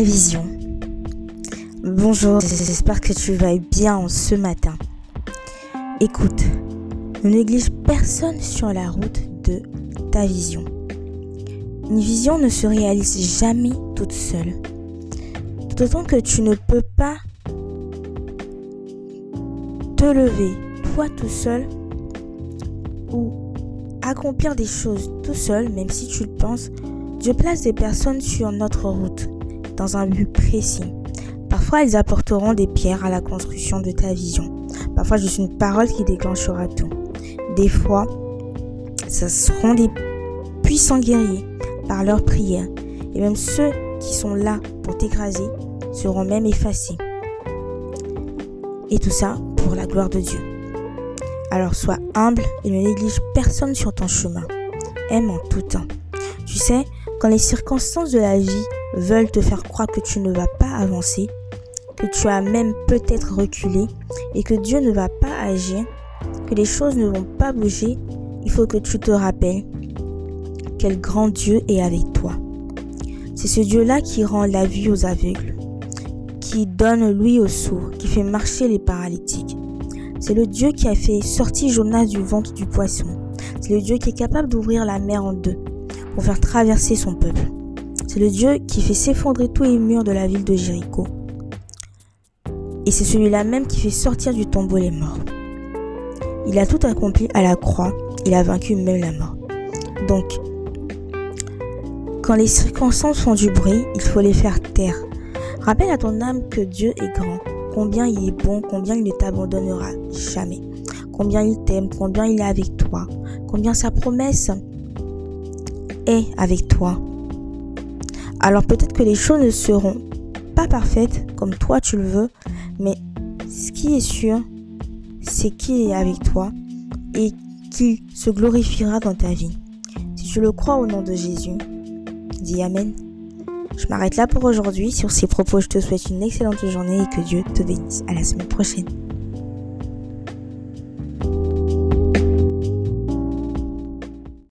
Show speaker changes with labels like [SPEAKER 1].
[SPEAKER 1] vision. Bonjour, j'espère que tu vas bien en ce matin. Écoute, ne néglige personne sur la route de ta vision. Une vision ne se réalise jamais toute seule. Tout autant que tu ne peux pas te lever toi tout seul ou accomplir des choses tout seul, même si tu le penses, Dieu place des personnes sur notre route dans un but précis. Parfois, elles apporteront des pierres à la construction de ta vision. Parfois, juste une parole qui déclenchera tout. Des fois, ce seront des puissants guerriers par leurs prières. Et même ceux qui sont là pour t'écraser seront même effacés. Et tout ça pour la gloire de Dieu. Alors sois humble et ne néglige personne sur ton chemin. Aime en tout temps. Tu sais, quand les circonstances de la vie veulent te faire croire que tu ne vas pas avancer, que tu as même peut-être reculé et que Dieu ne va pas agir, que les choses ne vont pas bouger, il faut que tu te rappelles quel grand Dieu est avec toi. C'est ce Dieu-là qui rend la vue aux aveugles, qui donne l'ouïe aux sourds, qui fait marcher les paralytiques, c'est le Dieu qui a fait sortir Jonas du ventre du poisson. C'est le Dieu qui est capable d'ouvrir la mer en deux pour faire traverser son peuple. C'est le Dieu qui fait s'effondrer tous les murs de la ville de Jéricho. Et c'est celui-là même qui fait sortir du tombeau les morts. Il a tout accompli à la croix. Il a vaincu même la mort. Donc, quand les circonstances font du bruit, il faut les faire taire. Rappelle à ton âme que Dieu est grand combien il est bon, combien il ne t'abandonnera jamais, combien il t'aime, combien il est avec toi, combien sa promesse avec toi. Alors peut-être que les choses ne seront pas parfaites comme toi tu le veux, mais ce qui est sûr, c'est qu'il est avec toi et qu'il se glorifiera dans ta vie. Si tu le crois au nom de Jésus, dis Amen. Je m'arrête là pour aujourd'hui. Sur ces propos, je te souhaite une excellente journée et que Dieu te bénisse. À la semaine prochaine.